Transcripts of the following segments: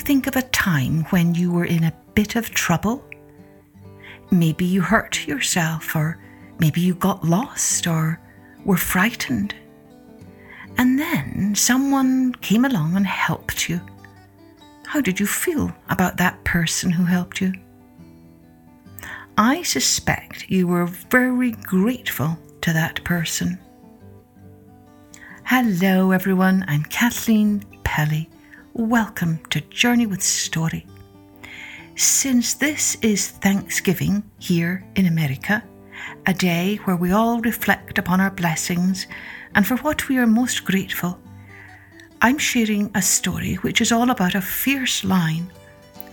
think of a time when you were in a bit of trouble? Maybe you hurt yourself, or maybe you got lost, or were frightened. And then someone came along and helped you. How did you feel about that person who helped you? I suspect you were very grateful to that person. Hello, everyone. I'm Kathleen Pelly. Welcome to Journey with Story. Since this is Thanksgiving here in America, a day where we all reflect upon our blessings and for what we are most grateful, I'm sharing a story which is all about a fierce lion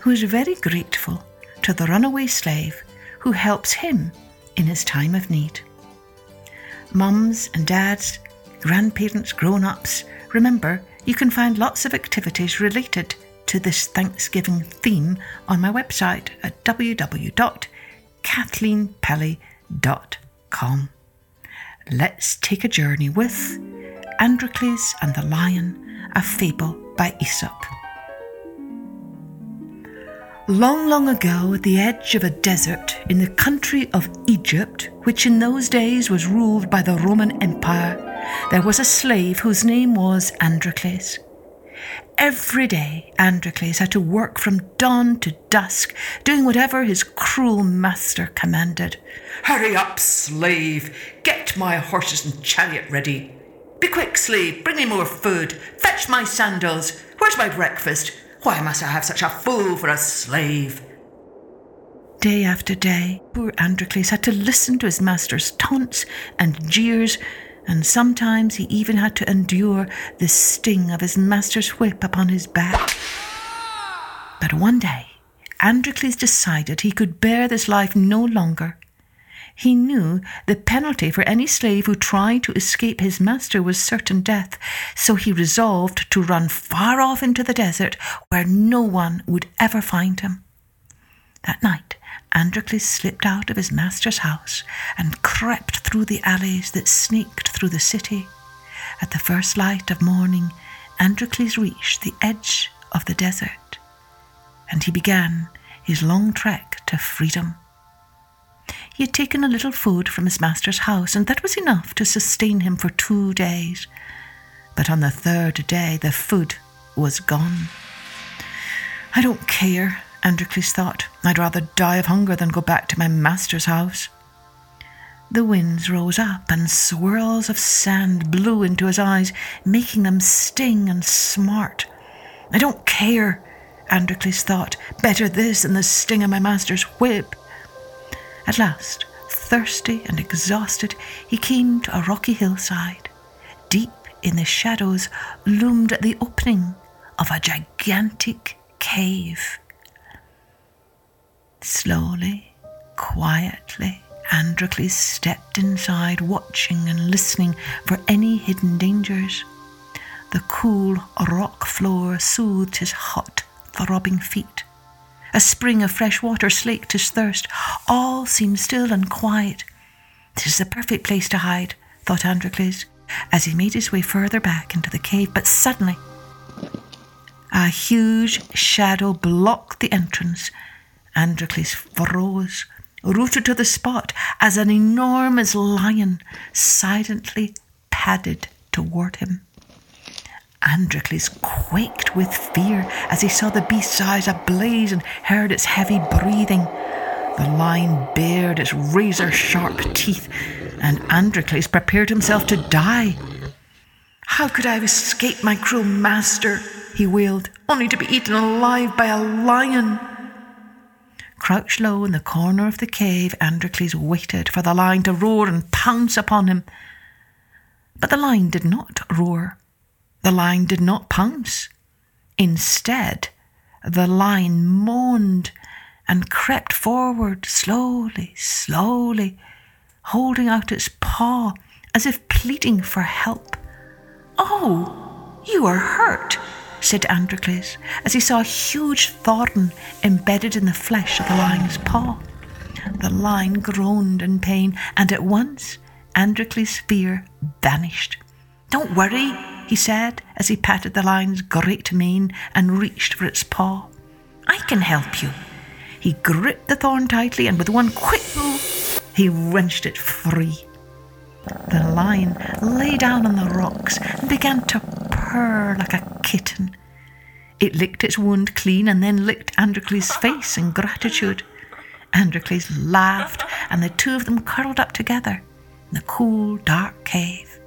who is very grateful to the runaway slave who helps him in his time of need. Mums and dads, grandparents, grown ups, remember you can find lots of activities related to this Thanksgiving theme on my website at www.kathleenpelly.com. Let's take a journey with Androcles and the Lion, a fable by Aesop. Long, long ago, at the edge of a desert in the country of Egypt, which in those days was ruled by the Roman Empire, there was a slave whose name was Androcles. Every day, Androcles had to work from dawn to dusk, doing whatever his cruel master commanded. Hurry up, slave! Get my horses and chariot ready. Be quick, slave, bring me more food. Fetch my sandals. Where's my breakfast? Why must I have such a fool for a slave? Day after day, poor Androcles had to listen to his master's taunts and jeers and sometimes he even had to endure the sting of his master's whip upon his back. But one day, Androcles decided he could bear this life no longer. He knew the penalty for any slave who tried to escape his master was certain death, so he resolved to run far off into the desert where no one would ever find him. That night, Androcles slipped out of his master's house and crept through the alleys that snaked through the city. At the first light of morning, Androcles reached the edge of the desert, and he began his long trek to freedom. He had taken a little food from his master's house, and that was enough to sustain him for two days. But on the third day, the food was gone. I don't care, Androcles thought. I'd rather die of hunger than go back to my master's house. The winds rose up, and swirls of sand blew into his eyes, making them sting and smart. I don't care, Androcles thought. Better this than the sting of my master's whip. At last, thirsty and exhausted, he came to a rocky hillside. Deep in the shadows loomed the opening of a gigantic cave. Slowly, quietly, Androcles stepped inside, watching and listening for any hidden dangers. The cool rock floor soothed his hot, throbbing feet. A spring of fresh water slaked his thirst. All seemed still and quiet. This is the perfect place to hide, thought Androcles, as he made his way further back into the cave. But suddenly, a huge shadow blocked the entrance Androcles froze, rooted to the spot as an enormous lion silently padded toward him. Androcles quaked with fear as he saw the beast's eyes ablaze and heard its heavy breathing. The lion bared its razor sharp teeth, and Androcles prepared himself to die. How could I have escaped my cruel master? he wailed, only to be eaten alive by a lion. Crouched low in the corner of the cave, Androcles waited for the lion to roar and pounce upon him. But the lion did not roar. The lion did not pounce. Instead, the lion moaned and crept forward slowly, slowly, holding out its paw as if pleading for help. Oh, you are hurt, said Androcles, as he saw a huge thorn embedded in the flesh of the lion's paw. The lion groaned in pain, and at once Androcles' fear vanished. Don't worry, he said as he patted the lion's great mane and reached for its paw. I can help you. He gripped the thorn tightly and with one quick move, he wrenched it free. The lion lay down on the rocks and began to purr like a kitten. It licked its wound clean and then licked Androcles' face in gratitude. Androcles laughed, and the two of them curled up together in the cool, dark cave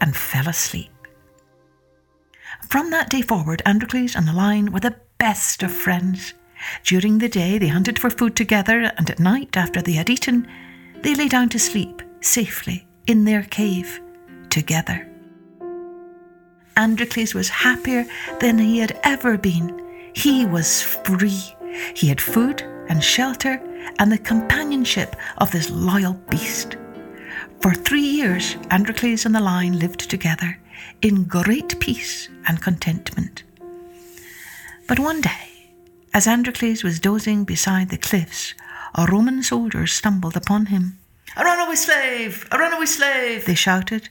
and fell asleep. From that day forward, Androcles and the lion were the best of friends. During the day, they hunted for food together, and at night, after they had eaten, they lay down to sleep safely in their cave together. Androcles was happier than he had ever been. He was free. He had food and shelter and the companionship of this loyal beast. For three years, Androcles and the lion lived together in great peace and contentment. But one day, as Androcles was dozing beside the cliffs, a Roman soldier stumbled upon him. A runaway slave! A runaway slave! They shouted,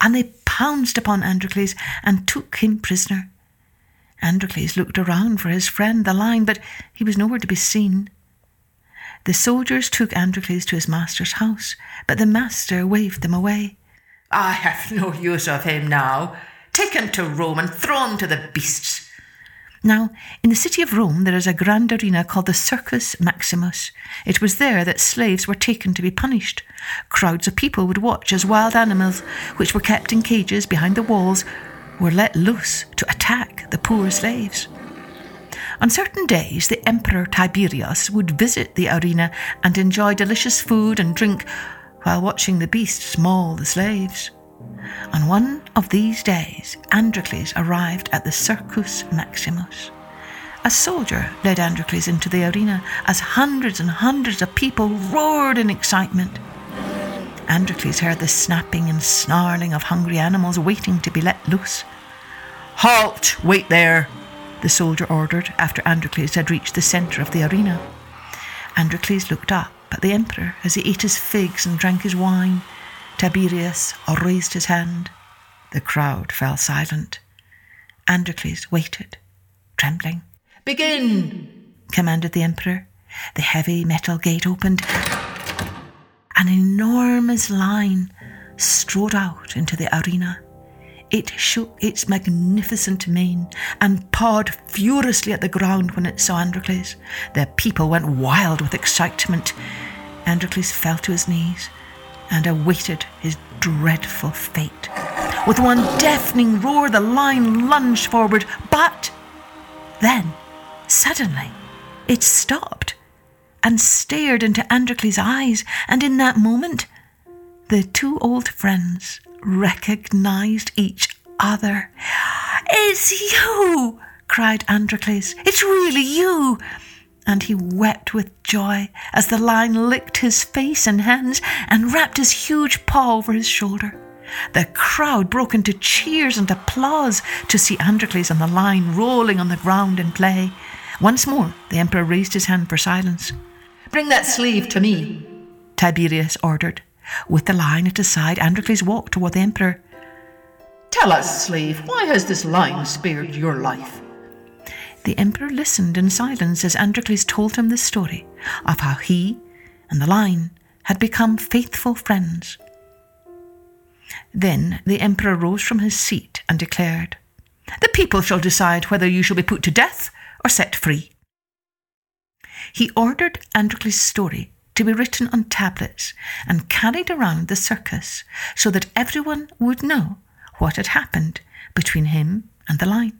and they pounced upon Androcles and took him prisoner. Androcles looked around for his friend the lion, but he was nowhere to be seen. The soldiers took Androcles to his master's house, but the master waved them away. I have no use of him now. Take him to Rome and throw him to the beasts. Now, in the city of Rome, there is a grand arena called the Circus Maximus. It was there that slaves were taken to be punished. Crowds of people would watch as wild animals, which were kept in cages behind the walls, were let loose to attack the poor slaves. On certain days, the Emperor Tiberius would visit the arena and enjoy delicious food and drink while watching the beasts maul the slaves. On one of these days, Androcles arrived at the Circus Maximus. A soldier led Androcles into the arena as hundreds and hundreds of people roared in excitement. Androcles heard the snapping and snarling of hungry animals waiting to be let loose. Halt! Wait there! the soldier ordered after Androcles had reached the centre of the arena. Androcles looked up at the emperor as he ate his figs and drank his wine. Tiberius raised his hand. The crowd fell silent. Androcles waited, trembling. Begin, commanded the emperor. The heavy metal gate opened. An enormous lion strode out into the arena. It shook its magnificent mane and pawed furiously at the ground when it saw Androcles. The people went wild with excitement. Androcles fell to his knees and awaited his dreadful fate. With one deafening roar, the lion lunged forward, but then, suddenly, it stopped and stared into Androcles' eyes, and in that moment, the two old friends recognized each other. It's you! cried Androcles. It's really you! And he wept with joy as the lion licked his face and hands and wrapped his huge paw over his shoulder. The crowd broke into cheers and applause to see Androcles and the lion rolling on the ground in play. Once more, the emperor raised his hand for silence. Bring that slave to me, Tiberius ordered. With the lion at his side, Androcles walked toward the emperor. Tell us, slave, why has this lion spared your life? The emperor listened in silence as Androcles told him the story of how he and the lion had become faithful friends. Then the emperor rose from his seat and declared, The people shall decide whether you shall be put to death or set free. He ordered Androcles' story to be written on tablets and carried around the circus so that everyone would know what had happened between him and the lion.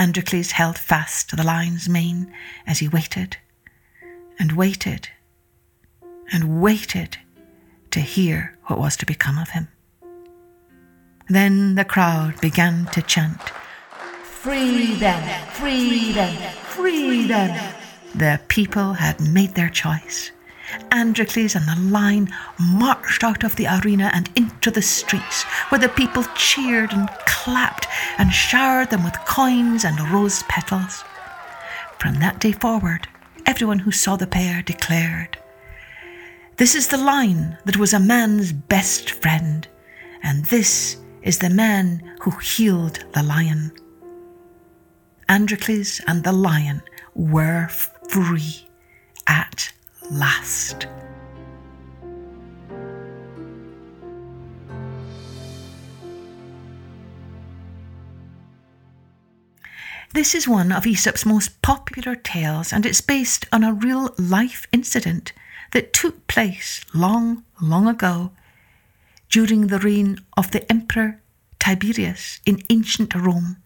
Androcles held fast to the lion's mane as he waited and waited and waited to hear what was to become of him. Then the crowd began to chant, Free them! Free them! Free them! The people had made their choice. Androcles and the lion marched out of the arena and into the streets, where the people cheered and clapped and showered them with coins and rose petals. From that day forward, everyone who saw the pair declared, This is the lion that was a man's best friend, and this is the man who healed the lion. Androcles and the lion were free at last. This is one of Aesop's most popular tales, and it's based on a real life incident that took place long, long ago during the reign of the Emperor Tiberius in ancient Rome,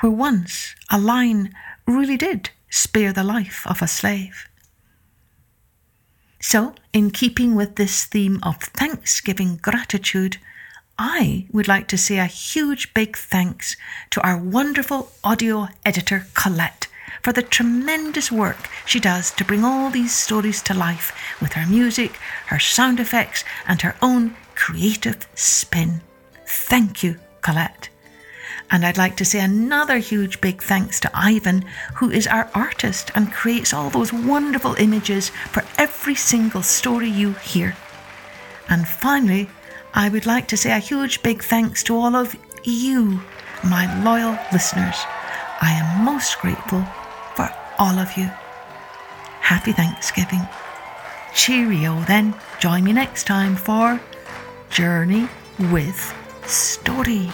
where once a lion really did spare the life of a slave. So, in keeping with this theme of Thanksgiving gratitude, I would like to say a huge big thanks to our wonderful audio editor, Colette, for the tremendous work she does to bring all these stories to life with her music, her sound effects, and her own creative spin. Thank you, Colette. And I'd like to say another huge big thanks to Ivan, who is our artist and creates all those wonderful images for every single story you hear. And finally, I would like to say a huge big thanks to all of you, my loyal listeners. I am most grateful for all of you. Happy Thanksgiving. Cheerio then. Join me next time for Journey with Story.